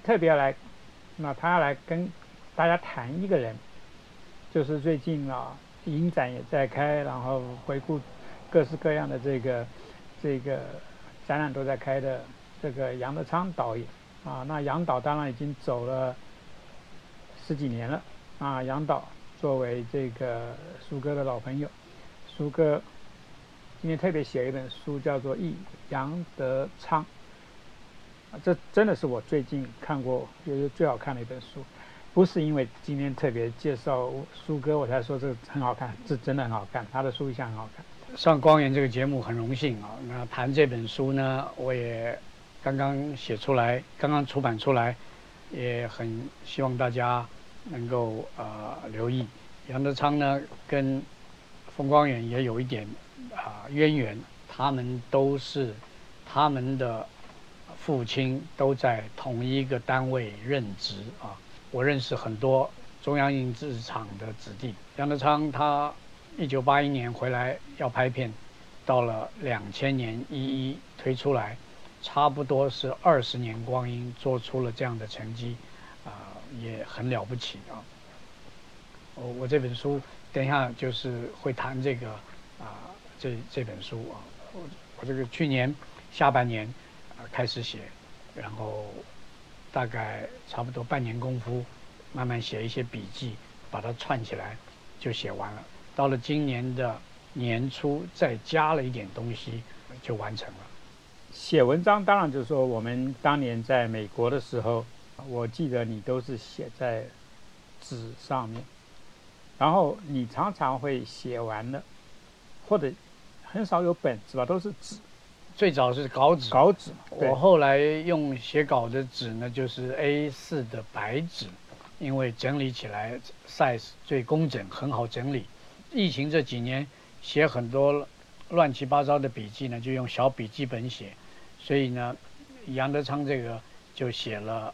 特别来，那他来跟大家谈一个人，就是最近啊，影展也在开，然后回顾各式各样的这个这个展览都在开的这个杨德昌导演啊。那杨导当然已经走了十几年了啊。杨导作为这个苏哥的老朋友，苏哥今天特别写一本书，叫做《忆杨德昌》。这真的是我最近看过就是最好看的一本书，不是因为今天特别介绍苏哥我才说这很好看，这真的很好看，他的书一向很好看。上光源这个节目很荣幸啊，那谈这本书呢，我也刚刚写出来，刚刚出版出来，也很希望大家能够呃留意。杨德昌呢跟冯光远也有一点啊渊源，他们都是他们的。父亲都在同一个单位任职啊，我认识很多中央印制厂的子弟。杨德昌他一九八一年回来要拍片，到了两千年一一推出来，差不多是二十年光阴做出了这样的成绩，啊，也很了不起啊。我我这本书等一下就是会谈这个啊，这这本书啊，我我这个去年下半年。开始写，然后大概差不多半年功夫，慢慢写一些笔记，把它串起来，就写完了。到了今年的年初，再加了一点东西，就完成了。写文章当然就是说，我们当年在美国的时候，我记得你都是写在纸上面，然后你常常会写完了，或者很少有本子吧，都是纸。最早是稿纸，稿纸。我后来用写稿的纸呢，就是 A4 的白纸，因为整理起来 size 最工整，很好整理。疫情这几年写很多乱七八糟的笔记呢，就用小笔记本写。所以呢，杨德昌这个就写了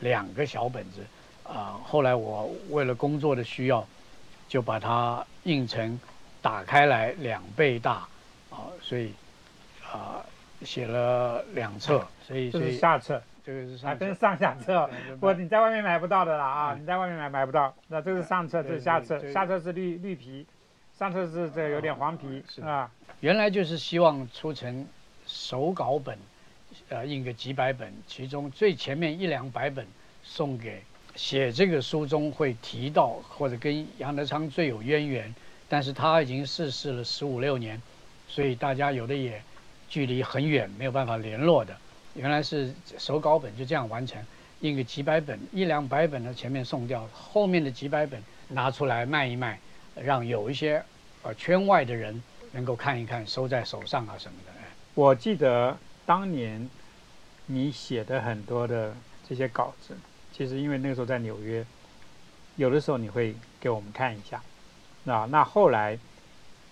两个小本子。啊，后来我为了工作的需要，就把它印成打开来两倍大，啊，所以。啊，写了两册，所以这是下册，这个是上，这是上下册，不，你在外面买不到的啦啊，你在外面买买不到。那这是上册，这是下册，下册是绿绿皮，上册是这有点黄皮，是吧？原来就是希望出成手稿本，呃，印个几百本，其中最前面一两百本送给写这个书中会提到或者跟杨德昌最有渊源，但是他已经逝世了十五六年，所以大家有的也。距离很远，没有办法联络的，原来是手稿本就这样完成，印个几百本，一两百本的前面送掉，后面的几百本拿出来卖一卖，让有一些呃圈外的人能够看一看，收在手上啊什么的。我记得当年你写的很多的这些稿子，其实因为那个时候在纽约，有的时候你会给我们看一下，啊，那后来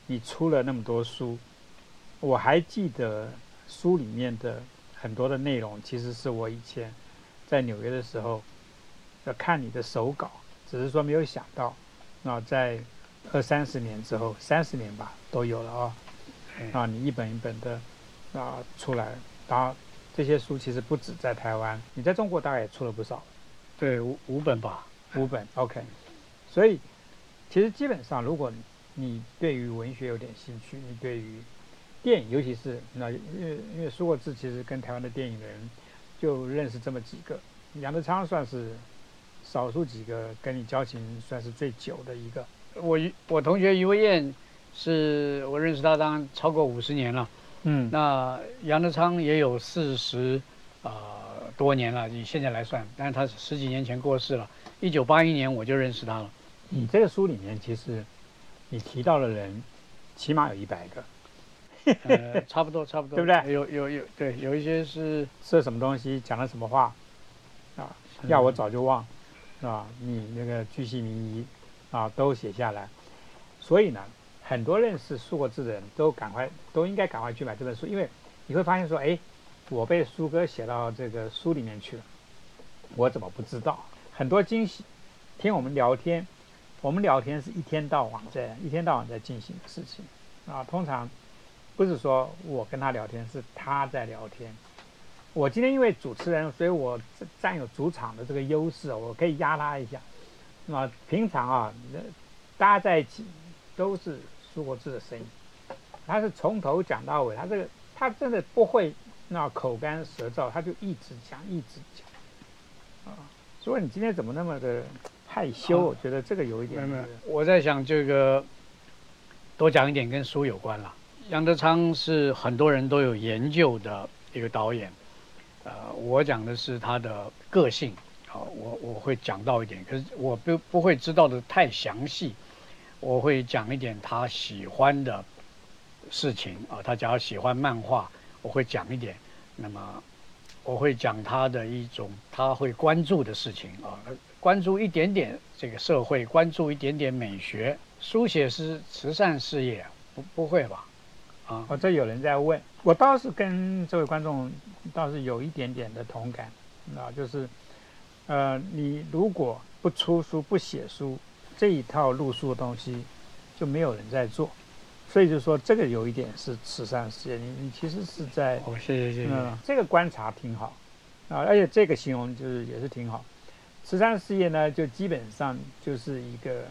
你出了那么多书。我还记得书里面的很多的内容，其实是我以前在纽约的时候要看你的手稿，只是说没有想到，那在二三十年之后，三十年吧都有了啊，啊，你一本一本的啊出来，当然这些书其实不止在台湾，你在中国大概也出了不少，对，五五本吧，五本，OK，所以其实基本上，如果你对于文学有点兴趣，你对于电影，尤其是那，因为因为说过字，其实跟台湾的电影人就认识这么几个。杨德昌算是少数几个跟你交情算是最久的一个。我我同学余文燕是我认识他当然超过五十年了。嗯，那杨德昌也有四十啊多年了，以现在来算，但是他十几年前过世了。一九八一年我就认识他了。你这个书里面其实你提到的人起码有一百个。呃，差不多，差不多，对不对？有有有，对，有一些是吃了什么东西，讲了什么话，啊，要我早就忘，是啊，你那个巨细靡遗，啊，都写下来。所以呢，很多认识苏国志的人都赶快，都应该赶快去买这本书，因为你会发现说，哎，我被苏哥写到这个书里面去了，我怎么不知道？很多惊喜。听我们聊天，我们聊天是一天到晚在一天到晚在进行的事情，啊，通常。不是说我跟他聊天，是他在聊天。我今天因为主持人，所以我占有主场的这个优势，我可以压他一下。那平常啊，大家在一起都是苏国志的声音，他是从头讲到尾，他这个他真的不会那口干舌燥，他就一直讲一直讲啊。所以你今天怎么那么的害羞？我觉得这个有一点。没有，我在想这个多讲一点跟书有关了。杨德昌是很多人都有研究的一个导演。呃，我讲的是他的个性，好，我我会讲到一点，可是我不不会知道的太详细，我会讲一点他喜欢的事情啊，他假如喜欢漫画，我会讲一点，那么我会讲他的一种他会关注的事情啊，关注一点点这个社会，关注一点点美学，书写是慈善事业，不不会吧？啊，哦，这有人在问，我倒是跟这位观众倒是有一点点的同感，啊，就是，呃，你如果不出书不写书，这一套路书的东西就没有人在做，所以就说这个有一点是慈善事业，你你其实是在，哦，谢谢谢谢，嗯，这个观察挺好，啊，而且这个形容就是也是挺好，慈善事业呢就基本上就是一个。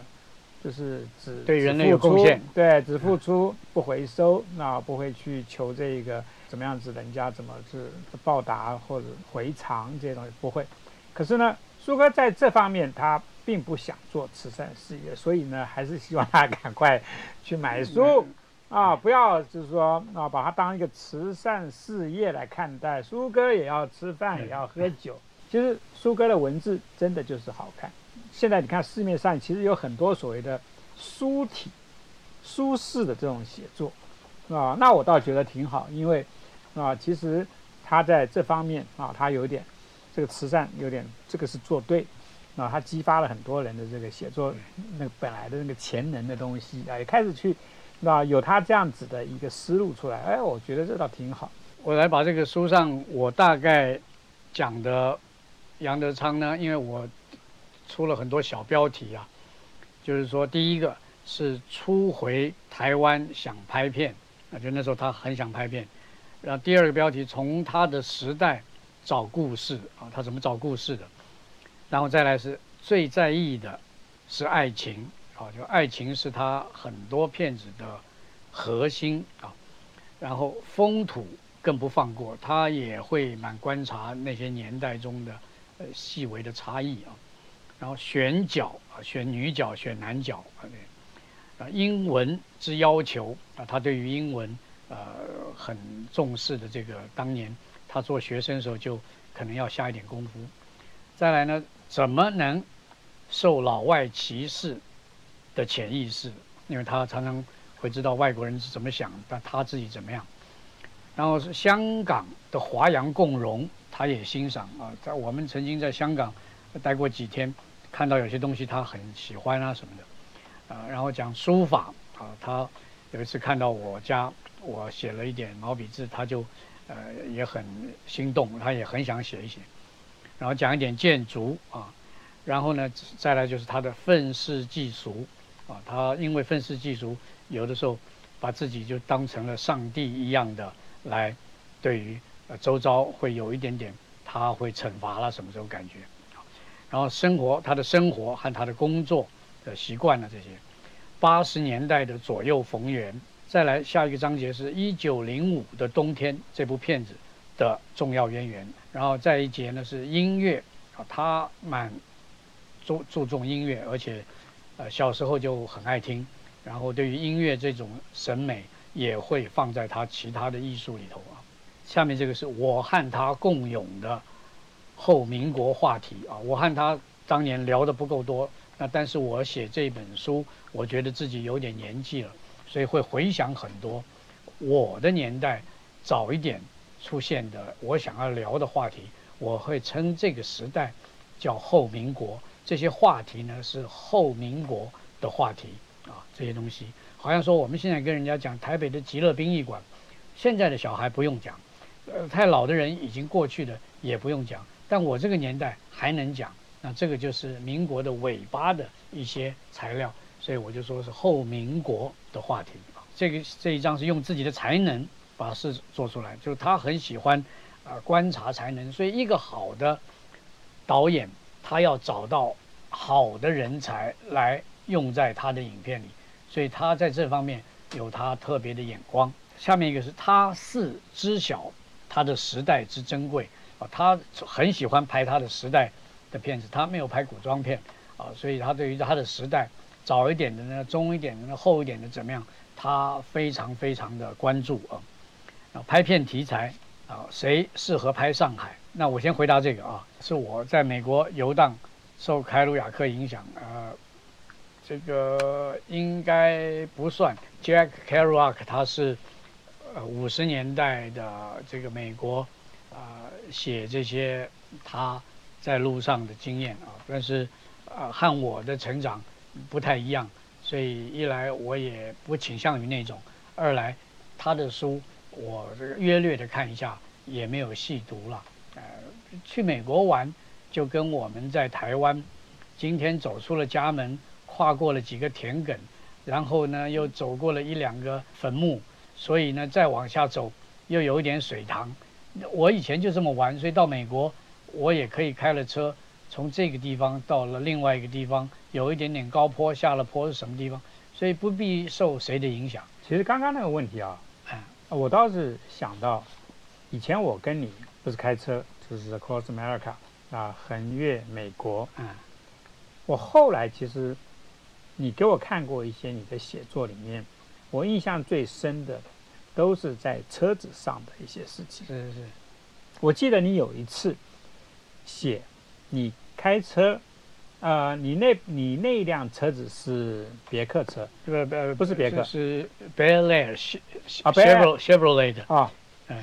就是只对人类有贡献，对只付出不回收，那不会去求这个怎么样子，人家怎么是报答或者回偿这些东西不会。可是呢，苏哥在这方面他并不想做慈善事业，所以呢，还是希望他赶快去买书啊，不要就是说啊，把它当一个慈善事业来看待。苏哥也要吃饭，也要喝酒。其实苏哥的文字真的就是好看。现在你看市面上其实有很多所谓的书体、舒适的这种写作，啊，那我倒觉得挺好，因为啊，其实他在这方面啊，他有点这个慈善有点这个是做对，啊，他激发了很多人的这个写作那个本来的那个潜能的东西啊，也开始去啊有他这样子的一个思路出来，哎，我觉得这倒挺好。我来把这个书上我大概讲的杨德昌呢，因为我。出了很多小标题啊，就是说，第一个是初回台湾想拍片，啊，就那时候他很想拍片。然后第二个标题从他的时代找故事啊，他怎么找故事的？然后再来是最在意的是爱情啊，就爱情是他很多片子的核心啊。然后风土更不放过，他也会蛮观察那些年代中的呃细微的差异啊。然后选角啊，选女角，选男角啊，啊，英文之要求啊，他对于英文呃很重视的这个，当年他做学生的时候就可能要下一点功夫。再来呢，怎么能受老外歧视的潜意识？因为他常常会知道外国人是怎么想，但他自己怎么样。然后是香港的华洋共荣，他也欣赏啊，在我们曾经在香港待过几天。看到有些东西他很喜欢啊什么的，啊，然后讲书法啊，他有一次看到我家我写了一点毛笔字，他就呃也很心动，他也很想写一写，然后讲一点建筑啊，然后呢再来就是他的愤世嫉俗啊，他因为愤世嫉俗，有的时候把自己就当成了上帝一样的来对于呃周遭会有一点点他会惩罚了什么这种感觉。然后生活，他的生活和他的工作的习惯呢？这些八十年代的左右逢源，再来下一个章节是一九零五的冬天这部片子的重要渊源。然后再一节呢是音乐啊，他蛮注注重音乐，而且呃小时候就很爱听，然后对于音乐这种审美也会放在他其他的艺术里头啊。下面这个是我和他共有的。后民国话题啊，我和他当年聊的不够多，那但是我写这本书，我觉得自己有点年纪了，所以会回想很多我的年代早一点出现的我想要聊的话题，我会称这个时代叫后民国，这些话题呢是后民国的话题啊，这些东西好像说我们现在跟人家讲台北的极乐殡仪馆，现在的小孩不用讲，呃，太老的人已经过去的也不用讲。但我这个年代还能讲，那这个就是民国的尾巴的一些材料，所以我就说是后民国的话题。这个这一章是用自己的才能把事做出来，就是他很喜欢，啊观察才能。所以一个好的导演，他要找到好的人才来用在他的影片里，所以他在这方面有他特别的眼光。下面一个是他是知晓他的时代之珍贵啊，他很喜欢拍他的时代的片子，他没有拍古装片啊，所以他对于他的时代早一点的呢、中一点的呢、厚一点的怎么样，他非常非常的关注啊。啊，拍片题材啊，谁适合拍上海？那我先回答这个啊，是我在美国游荡，受凯鲁亚克影响，呃，这个应该不算。Jack Kerouac 他是呃五十年代的这个美国啊写这些他在路上的经验啊，但是呃和我的成长不太一样，所以一来我也不倾向于那种，二来他的书。我这个约略的看一下，也没有细读了。呃，去美国玩，就跟我们在台湾，今天走出了家门，跨过了几个田埂，然后呢又走过了一两个坟墓，所以呢再往下走，又有一点水塘。我以前就这么玩，所以到美国，我也可以开了车，从这个地方到了另外一个地方，有一点点高坡，下了坡是什么地方，所以不必受谁的影响。其实刚刚那个问题啊。我倒是想到，以前我跟你不是开车，就是 Across America 啊，横越美国。嗯。我后来其实，你给我看过一些你的写作里面，我印象最深的，都是在车子上的一些事情。是是。是。我记得你有一次写，你开车。呃，你那，你那辆车子是别克车，不不不是别克，是，Chevrolet Chevrolet 的。啊，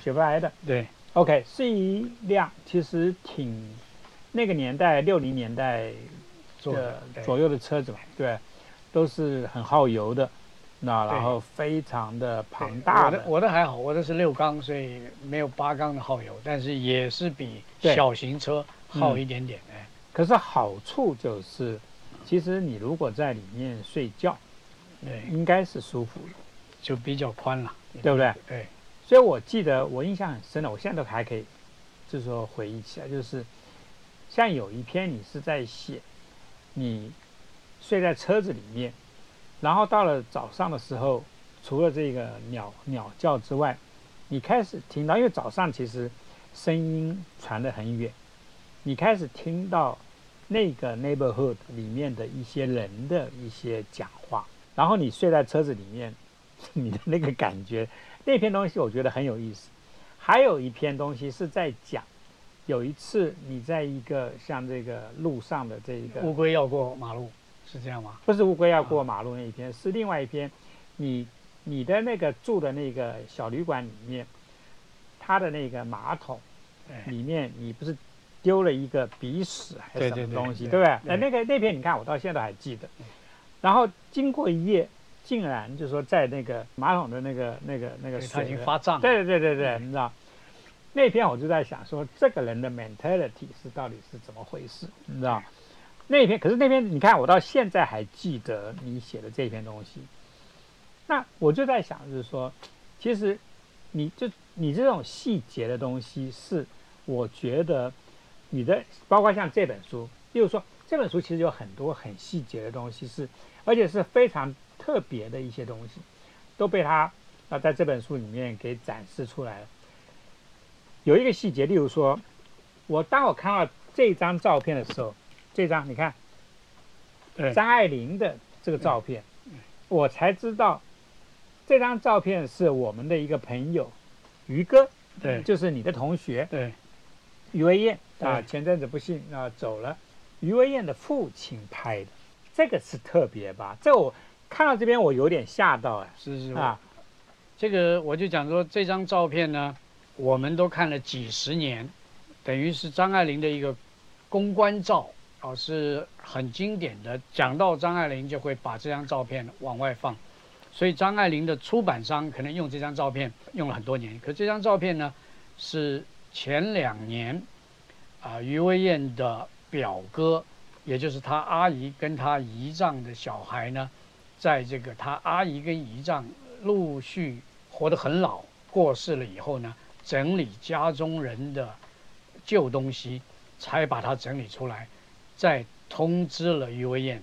雪佛兰的，对，OK，是一辆其实挺那个年代六零年代左左右的车子吧，对，都是很耗油的，那然后非常的庞大。我的我的还好，我的是六缸，所以没有八缸的耗油，但是也是比小型车耗一点点，哎。可是好处就是，其实你如果在里面睡觉，对，应该是舒服的，就比较宽了，对不对？对。所以我记得我印象很深的，我现在都还可以，就是说回忆起来，就是像有一篇你是在写，你睡在车子里面，然后到了早上的时候，除了这个鸟鸟叫之外，你开始听到，因为早上其实声音传得很远。你开始听到那个 neighborhood 里面的一些人的一些讲话，然后你睡在车子里面，你的那个感觉，那篇东西我觉得很有意思。还有一篇东西是在讲，有一次你在一个像这个路上的这一个乌龟要过马路，是这样吗？不是乌龟要过马路那一篇，是另外一篇。你你的那个住的那个小旅馆里面，它的那个马桶里面，你不是？丢了一个鼻屎还是什么东西，对不对？那那个那篇你看，我到现在都还记得。然后经过一夜，竟然就是说在那个马桶的那个那个那个水已经发胀。对对对对对，你知道？那篇我就在想说，这个人的 mentality 是到底是怎么回事？你知道？那篇可是那篇你看，我到现在还记得你写的这篇东西。那我就在想，就是说，其实你就你这种细节的东西，是我觉得。你的包括像这本书，例如说这本书其实有很多很细节的东西，是而且是非常特别的一些东西，都被他啊在这本书里面给展示出来了。有一个细节，例如说，我当我看到这张照片的时候，这张你看，张爱玲的这个照片，我才知道这张照片是我们的一个朋友于哥，对，就是你的同学，对。余威燕啊，前阵子不幸啊走了。余威燕的父亲拍的，这个是特别吧？这我看到这边我有点吓到哎。是是啊，这个我就讲说这张照片呢，我们都看了几十年，等于是张爱玲的一个公关照啊，是很经典的。讲到张爱玲，就会把这张照片往外放，所以张爱玲的出版商可能用这张照片用了很多年。可这张照片呢，是。前两年，啊，余威燕的表哥，也就是他阿姨跟他姨丈的小孩呢，在这个他阿姨跟姨丈陆续活得很老，过世了以后呢，整理家中人的旧东西，才把它整理出来，再通知了余维燕，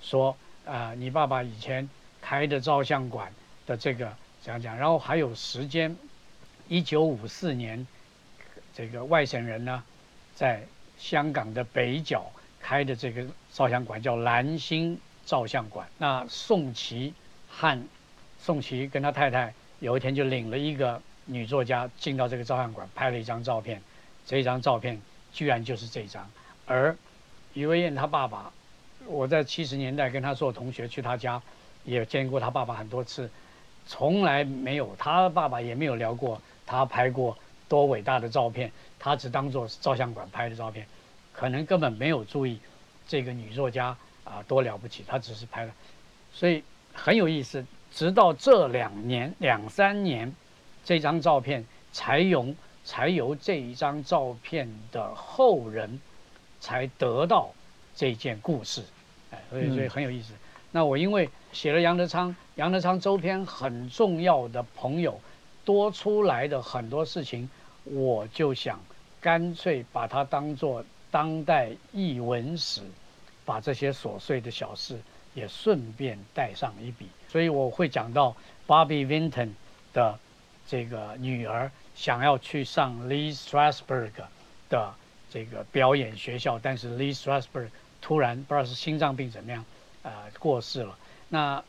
说啊，你爸爸以前开的照相馆的这个怎样讲，然后还有时间，一九五四年，这个外省人呢，在香港的北角开的这个照相馆叫蓝星照相馆。那宋琦和宋琦跟他太太有一天就领了一个女作家进到这个照相馆，拍了一张照片。这张照片居然就是这张。而余文燕他爸爸，我在七十年代跟他做同学，去他家也见过他爸爸很多次，从来没有他爸爸也没有聊过他拍过多伟大的照片，他只当做照相馆拍的照片，可能根本没有注意这个女作家啊多了不起，他只是拍了，所以很有意思。直到这两年两三年，这张照片才由才由这一张照片的后人才得到这件故事，哎，所以所以很有意思。那我因为写了杨德昌，杨德昌周边很重要的朋友多出来的很多事情，我就想干脆把它当做当代译文史，把这些琐碎的小事也顺便带上一笔。所以我会讲到 Bobby Vinton 的这个女儿想要去上 Lee Strasberg 的这个表演学校，但是 Lee Strasberg 突然不知道是心脏病怎么样，呃，过世了。那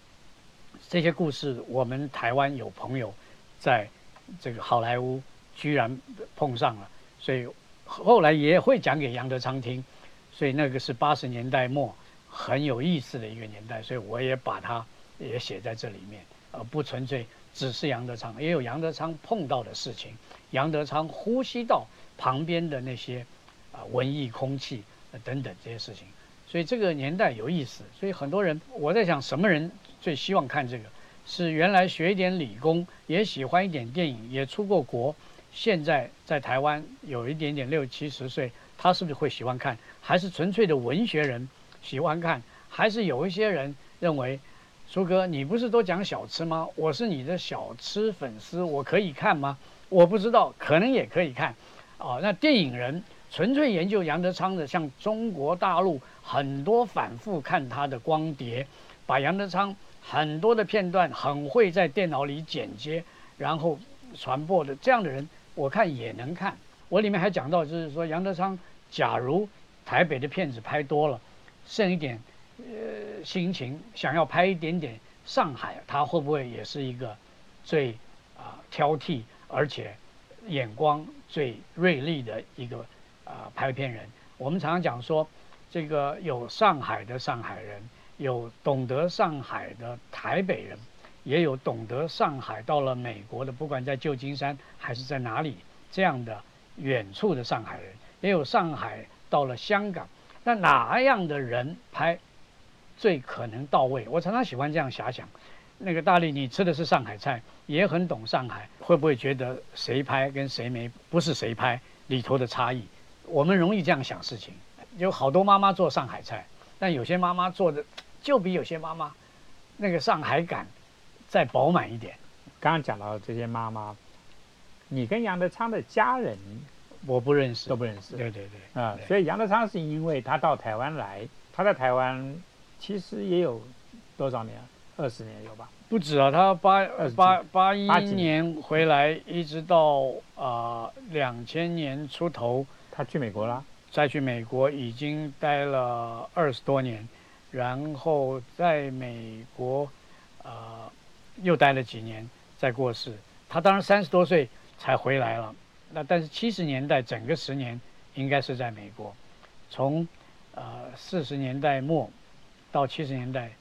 这些故事，我们台湾有朋友在这个好莱坞居然碰上了，所以后来也会讲给杨德昌听。所以那个是八十年代末很有意思的一个年代，所以我也把它。也写在这里面，而不纯粹只是杨德昌，也有杨德昌碰到的事情，杨德昌呼吸到旁边的那些啊文艺空气等等这些事情，所以这个年代有意思。所以很多人我在想，什么人最希望看这个？是原来学一点理工，也喜欢一点电影，也出过国，现在在台湾有一点点六七十岁，他是不是会喜欢看？还是纯粹的文学人喜欢看？还是有一些人认为？苏哥，你不是都讲小吃吗？我是你的小吃粉丝，我可以看吗？我不知道，可能也可以看。哦，那电影人纯粹研究杨德昌的，像中国大陆很多反复看他的光碟，把杨德昌很多的片段很会在电脑里剪接，然后传播的这样的人，我看也能看。我里面还讲到，就是说杨德昌，假如台北的片子拍多了，剩一点。呃，心情想要拍一点点上海，他会不会也是一个最啊挑剔，而且眼光最锐利的一个啊拍片人？我们常常讲说，这个有上海的上海人，有懂得上海的台北人，也有懂得上海到了美国的，不管在旧金山还是在哪里这样的远处的上海人，也有上海到了香港，那哪样的人拍？最可能到位，我常常喜欢这样遐想。那个大力，你吃的是上海菜，也很懂上海，会不会觉得谁拍跟谁没不是谁拍里头的差异？我们容易这样想事情。有好多妈妈做上海菜，但有些妈妈做的就比有些妈妈那个上海感再饱满一点。刚刚讲到这些妈妈，你跟杨德昌的家人我不认识，都不认识。对对对，啊，所以杨德昌是因为他到台湾来，他在台湾。其实也有多少年？二十年有吧？不止啊，他八八八一年回来，一直到啊两千年出头，他去美国了。再去美国已经待了二十多年，然后在美国啊又待了几年，再过世。他当然三十多岁才回来了。那但是七十年代整个十年应该是在美国，从呃四十年代末。到七十年代，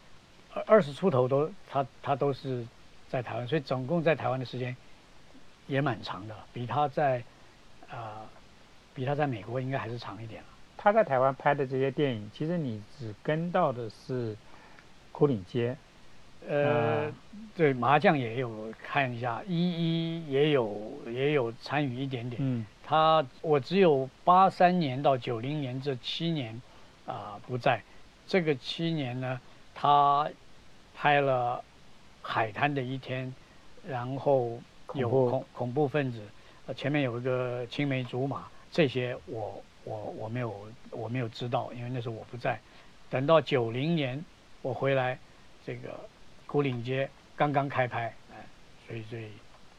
二二十出头都他他都是在台湾，所以总共在台湾的时间也蛮长的，比他在啊比他在美国应该还是长一点了。他在台湾拍的这些电影，其实你只跟到的是《牯岭街》，呃，对麻将也有看一下，一一也有也有参与一点点。嗯，他我只有八三年到九零年这七年啊不在。这个七年呢，他拍了《海滩的一天》，然后有恐恐怖分子，呃前面有一个青梅竹马，这些我我我没有我没有知道，因为那时候我不在。等到九零年我回来，这个古岭街刚刚开拍，哎，所以所以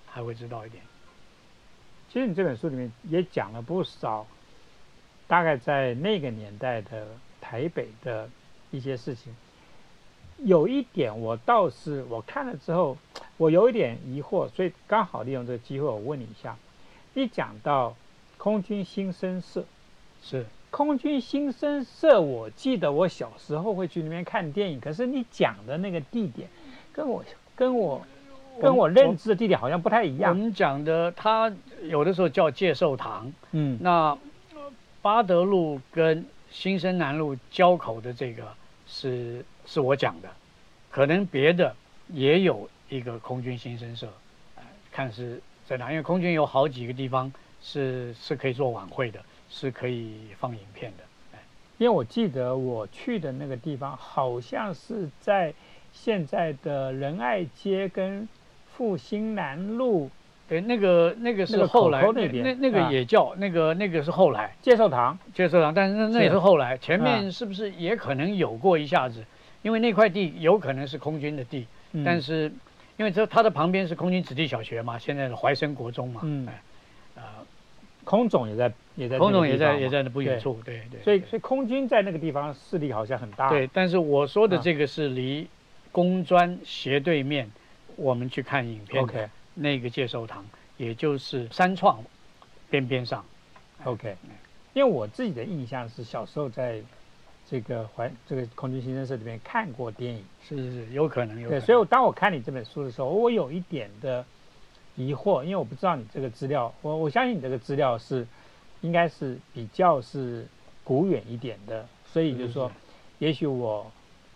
还会知道一点。其实你这本书里面也讲了不少，大概在那个年代的台北的一些事情。有一点我倒是我看了之后，我有一点疑惑，所以刚好利用这个机会，我问你一下。一讲到空军新生社，是空军新生社，我记得我小时候会去那边看电影，可是你讲的那个地点，跟我跟我。跟我认知的地点好像不太一样。我们讲的，它有的时候叫介寿堂。嗯，那巴德路跟新生南路交口的这个是是我讲的，可能别的也有一个空军新生社，看是在哪，因为空军有好几个地方是是可以做晚会的，是可以放影片的。因为我记得我去的那个地方好像是在现在的仁爱街跟。复兴南路，对，那个那个是后来，那那那个也叫那个那个是后来介绍堂，介绍堂，但是那那也是后来，前面是不是也可能有过一下子？因为那块地有可能是空军的地，但是因为这它的旁边是空军子弟小学嘛，现在的怀生国中嘛，嗯，呃，空总也在也在空总也在也在那不远处，对对，所以所以空军在那个地方势力好像很大，对，但是我说的这个是离工专斜对面。我们去看影片的那个介寿堂，也就是三创边边上。OK，因为我自己的印象是小时候在这个环这个空军新生社里面看过电影。是是是，有可能有。对，所以我当我看你这本书的时候，我有一点的疑惑，因为我不知道你这个资料，我我相信你这个资料是应该是比较是古远一点的，所以就是说，也许我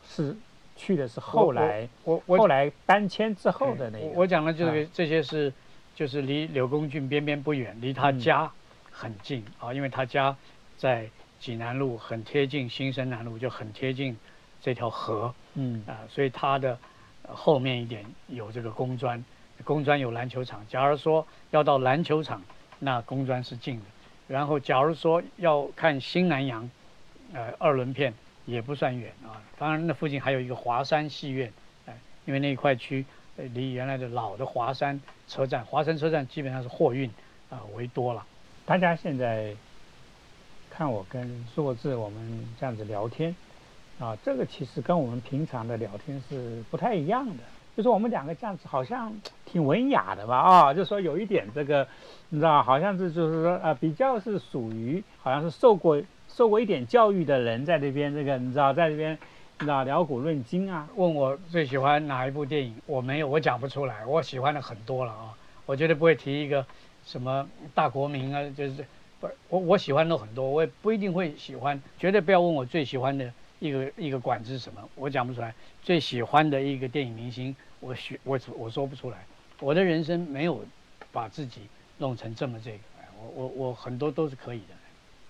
是。去的是后来，我我后来搬迁之后的那个。我讲的就是这些是，就是离柳公郡边边不远，离他家很近啊，因为他家在济南路，很贴近新生南路，就很贴近这条河。嗯啊，所以他的后面一点有这个工专，工专有篮球场。假如说要到篮球场，那工专是近的。然后假如说要看新南洋，呃，二轮片。也不算远啊，当然那附近还有一个华山戏院，哎，因为那一块区离原来的老的华山车站，华山车站基本上是货运啊为多了。大家现在看我跟苏国志我们这样子聊天啊，这个其实跟我们平常的聊天是不太一样的，就是我们两个这样子好像 挺文雅的吧啊，就说有一点这个，你知道，好像是就是说呃比较是属于好像是受过。受过一点教育的人在这边，这个你知道，在这边，你知道聊古论今啊。问我最喜欢哪一部电影，我没有，我讲不出来。我喜欢的很多了啊，我绝对不会提一个什么大国民啊，就是不，我我喜欢的很多，我也不一定会喜欢。绝对不要问我最喜欢的一个一个馆子是什么，我讲不出来。最喜欢的一个电影明星，我学我我说不出来。我的人生没有把自己弄成这么这个，我我我很多都是可以的。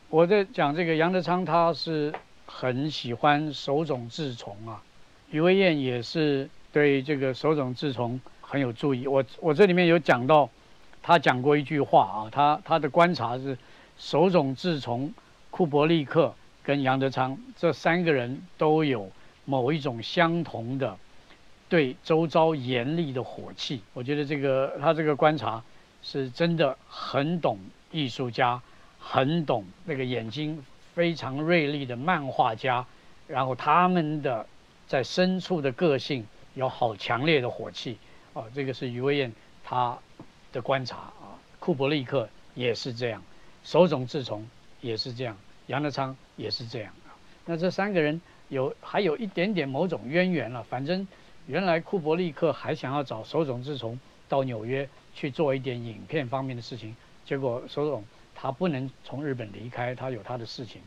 我在讲这个杨德昌，他是很喜欢手冢治虫啊。余威燕也是对这个手冢治虫很有注意。我我这里面有讲到，他讲过一句话啊，他他的观察是，手冢治虫、库伯利克跟杨德昌这三个人都有某一种相同的对周遭严厉的火气。我觉得这个他这个观察是真的很懂艺术家。很懂那个眼睛非常锐利的漫画家，然后他们的在深处的个性有好强烈的火气哦，这个是余威燕他的观察啊。库伯利克也是这样，手冢治虫也是这样，杨德昌也是这样啊。那这三个人有还有一点点某种渊源了。反正原来库伯利克还想要找手冢治虫到纽约去做一点影片方面的事情，结果手冢。他不能从日本离开，他有他的事情。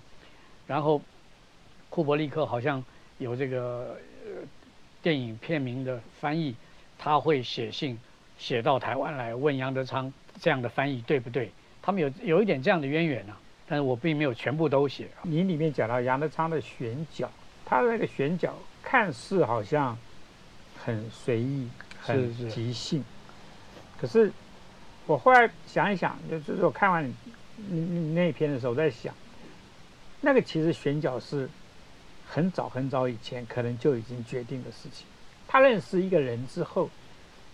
然后库伯利克好像有这个呃电影片名的翻译，他会写信写到台湾来问杨德昌这样的翻译对不对？他们有有一点这样的渊源啊，但是我并没有全部都写。你里面讲到杨德昌的选角，他的那个选角看似好像很随意、很即兴，可是。我后来想一想，就是我看完你你那篇的时候，我在想，那个其实选角是很早很早以前可能就已经决定的事情。他认识一个人之后，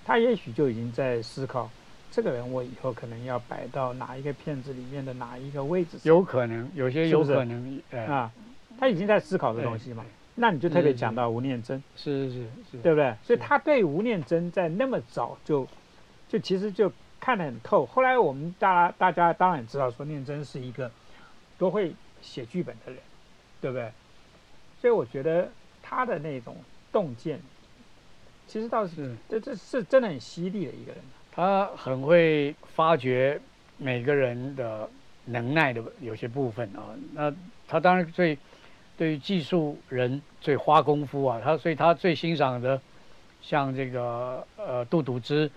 他也许就已经在思考，这个人我以后可能要摆到哪一个片子里面的哪一个位置。有可能，有些有可能啊，他已经在思考的东西嘛。那你就特别讲到吴念真，是是是是，对不对？所以他对吴念真在那么早就，就其实就看得很透。后来我们大大家当然知道说念真是一个多会写剧本的人，对不对？所以我觉得他的那种洞见，其实倒是这这是真的很犀利的一个人。他很会发掘每个人的能耐的有些部分啊。那他当然最。对于技术人最花功夫啊，他所以他最欣赏的，像这个呃杜笃之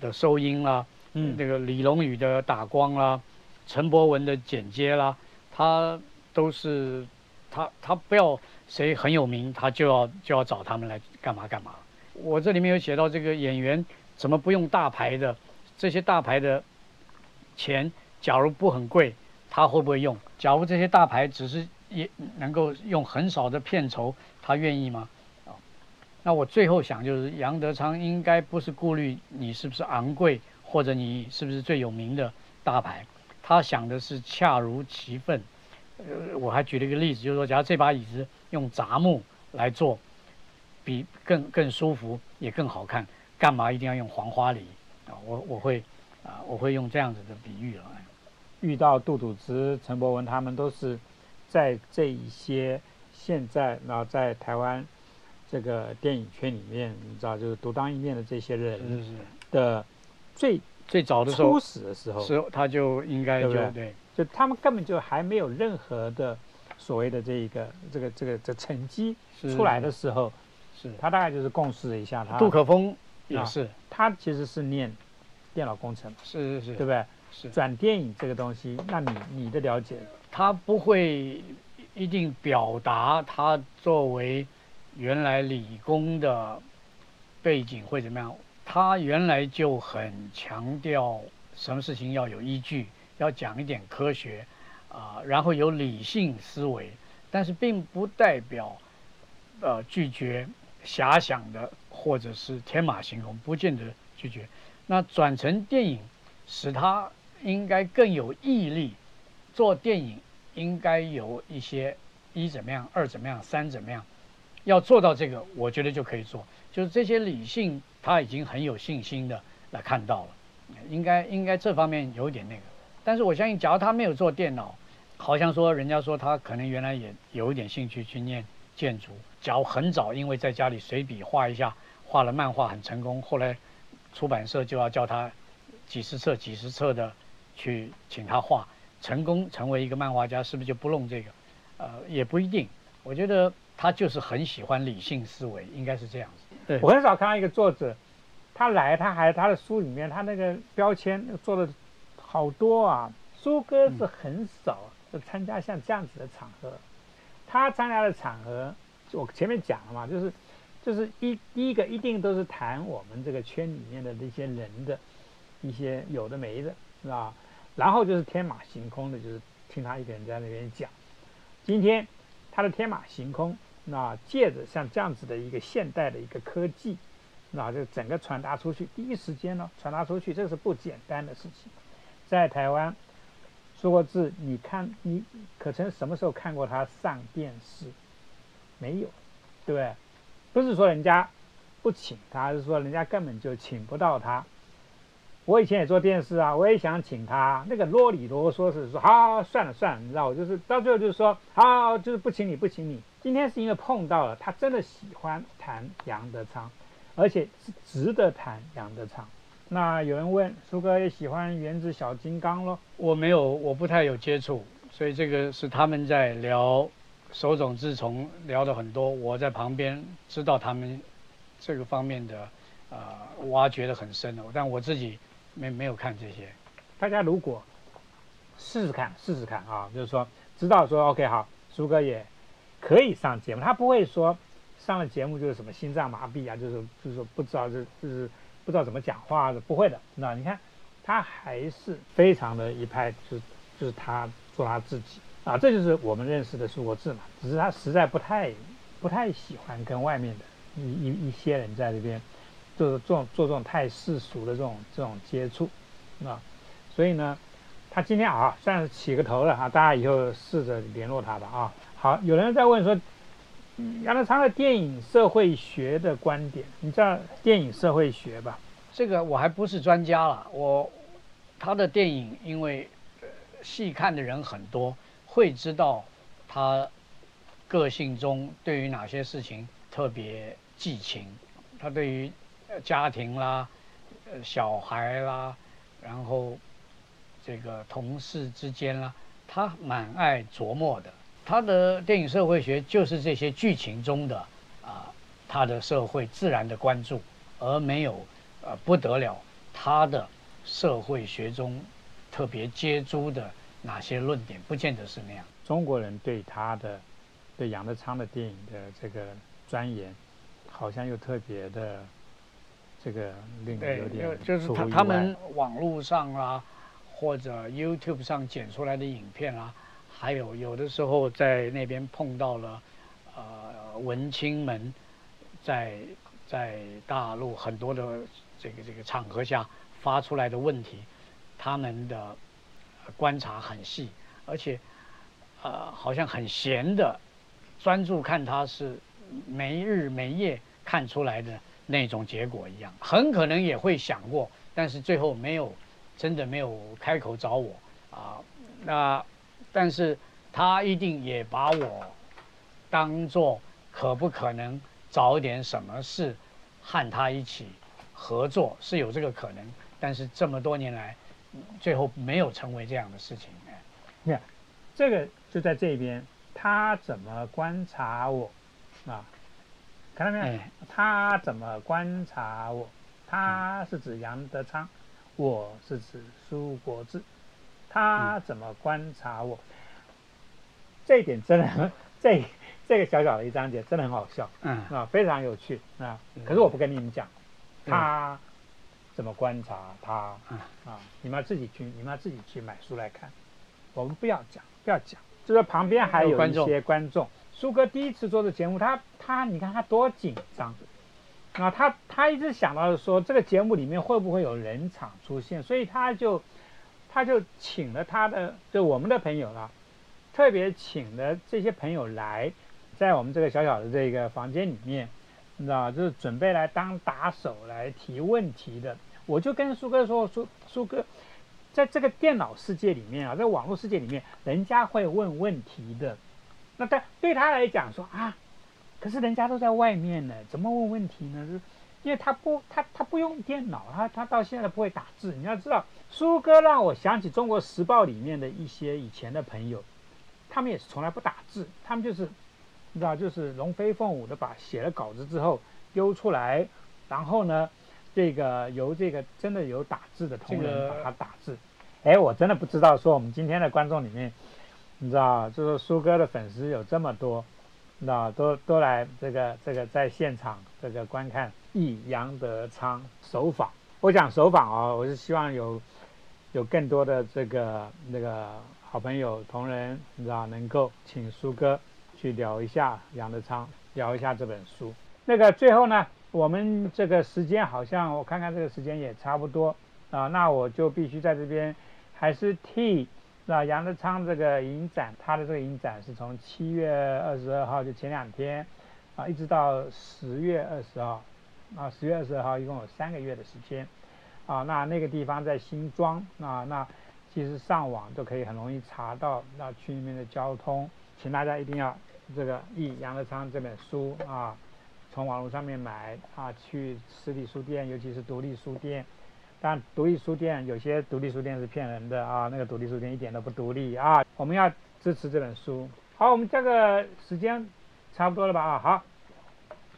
的收音啦，嗯，那个李龙宇的打光啦，陈博文的剪接啦，他都是他他不要谁很有名，他就要就要找他们来干嘛干嘛。我这里面有写到这个演员怎么不用大牌的，这些大牌的钱假如不很贵，他会不会用？假如这些大牌只是。也能够用很少的片酬，他愿意吗？啊，那我最后想就是杨德昌应该不是顾虑你是不是昂贵，或者你是不是最有名的大牌，他想的是恰如其分。呃，我还举了一个例子，就是说，假如这把椅子用杂木来做，比更更舒服，也更好看，干嘛一定要用黄花梨？啊，我我会啊，我会用这样子的比喻了。遇到杜笃之、陈博文他们都是。在这一些现在，那在台湾这个电影圈里面，你知道，就是独当一面的这些人的最最早的时候，初始的时候，时候他就应该就对，就他们根本就还没有任何的所谓的这一个这个这个这成绩出来的时候，是。他大概就是共事了一下他。杜可风也是，他其实是念电脑工程，是是是，对不对？转电影这个东西，那你你的了解？他不会一定表达他作为原来理工的背景会怎么样？他原来就很强调什么事情要有依据，要讲一点科学啊，然后有理性思维，但是并不代表呃拒绝遐想的或者是天马行空，不见得拒绝。那转成电影，使他应该更有毅力。做电影应该有一些一怎么样，二怎么样，三怎么样，要做到这个，我觉得就可以做。就是这些理性，他已经很有信心的来看到了，应该应该这方面有点那个。但是我相信，假如他没有做电脑，好像说人家说他可能原来也有一点兴趣去念建筑。假如很早因为在家里随笔画一下，画了漫画很成功，后来出版社就要叫他几十册几十册的去请他画。成功成为一个漫画家，是不是就不弄这个？呃，也不一定。我觉得他就是很喜欢理性思维，应该是这样子。对我很少看到一个作者，他来他还他的书里面他那个标签做的好多啊。苏哥是很少就参加像这样子的场合，他参加的场合，我前面讲了嘛，就是就是一第一个一定都是谈我们这个圈里面的那些人的一些有的没的，是吧？然后就是天马行空的，就是听他一个人在那边讲。今天他的天马行空，那借着像这样子的一个现代的一个科技，那就整个传达出去，第一时间呢传达出去，这是不简单的事情。在台湾说过字，你看你可曾什么时候看过他上电视？没有，对不对？不是说人家不请他，是说人家根本就请不到他。我以前也做电视啊，我也想请他，那个啰里啰嗦是说，好算了算了，你知道，我就是到最后就是说，好就是不请你不请你。今天是因为碰到了他，真的喜欢谈杨德昌，而且是值得谈杨德昌。那有人问苏哥也喜欢原子小金刚咯？我没有，我不太有接触，所以这个是他们在聊手冢治虫聊的很多，我在旁边知道他们这个方面的呃挖掘的很深的，但我自己。没没有看这些，大家如果试试看，试试看啊，就是说知道说 OK 好，苏哥也可以上节目，他不会说上了节目就是什么心脏麻痹啊，就是就是说不知道就就是不知道怎么讲话的，不会的。那你看他还是非常的一派，就是就是他做他自己啊，这就是我们认识的苏国志嘛。只是他实在不太不太喜欢跟外面的一一一些人在这边做做做这种太世俗的这种这种接触啊，所以呢，他今天啊算是起个头了哈，大家以后试着联络他吧啊。好，有人在问说。杨德昌的电影社会学的观点，你知道电影社会学吧？这个我还不是专家了。我他的电影，因为细看的人很多，会知道他个性中对于哪些事情特别寄情。他对于家庭啦、小孩啦，然后这个同事之间啦，他蛮爱琢磨的。他的电影社会学就是这些剧情中的啊，他的社会自然的关注，而没有呃不得了他的社会学中特别接诸的哪些论点，不见得是那样。中国人对他的对杨德昌的电影的这个钻研，好像又特别的这个令人有点就是他他们网络上啊，或者 YouTube 上剪出来的影片啊。还有有的时候在那边碰到了，呃，文青们，在在大陆很多的这个这个场合下发出来的问题，他们的观察很细，而且呃好像很闲的专注看他是没日没夜看出来的那种结果一样，很可能也会想过，但是最后没有真的没有开口找我啊，那。但是他一定也把我当做可不可能找点什么事和他一起合作是有这个可能，但是这么多年来，最后没有成为这样的事情。你看，这个就在这边，他怎么观察我啊？看到没有？他怎么观察我？他是指杨德昌，我是指苏国志。他怎么观察我？这一点真的，这这个小小的一章节真的很好笑，嗯啊，非常有趣啊。可是我不跟你们讲，他怎么观察他啊？你们要自己去，你们要自己去买书来看。我们不要讲，不要讲。就是旁边还有一些观众，苏哥第一次做的节目，他他你看他多紧张啊！他他一直想到说这个节目里面会不会有人场出现，所以他就。他就请了他的，就我们的朋友了，特别请的这些朋友来，在我们这个小小的这个房间里面，你知道就是准备来当打手来提问题的。我就跟苏哥说：“苏苏哥，在这个电脑世界里面啊，在网络世界里面，人家会问问题的。那但对他来讲说啊，可是人家都在外面呢，怎么问问题呢？是。”因为他不，他他不用电脑，他他到现在不会打字。你要知道，苏哥让我想起《中国时报》里面的一些以前的朋友，他们也是从来不打字，他们就是，你知道，就是龙飞凤舞的把写了稿子之后丢出来，然后呢，这个由这个真的有打字的同仁把它打字。哎，我真的不知道说我们今天的观众里面，你知道，就是苏哥的粉丝有这么多。那都都来这个这个在现场这个观看易杨德昌首访。我讲首访啊，我是希望有有更多的这个那个好朋友同仁，你知道能够请苏哥去聊一下杨德昌，聊一下这本书。那个最后呢，我们这个时间好像我看看这个时间也差不多啊，那我就必须在这边还是替。那杨德昌这个影展，他的这个影展是从七月二十二号就前两天，啊，一直到十月二十号，啊，十月二十号一共有三个月的时间，啊，那那个地方在新庄，那那其实上网都可以很容易查到那区里面的交通，请大家一定要这个《忆杨德昌》这本书啊，从网络上面买啊，去实体书店，尤其是独立书店。但独立书店有些独立书店是骗人的啊，那个独立书店一点都不独立啊！我们要支持这本书。好，我们这个时间差不多了吧？啊，好，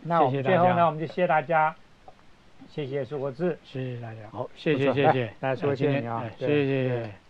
那我们最后呢，我们就谢谢大家，谢谢苏国志，谢谢大家，好，谢谢谢谢，大家说谢谢你啊，谢谢谢谢。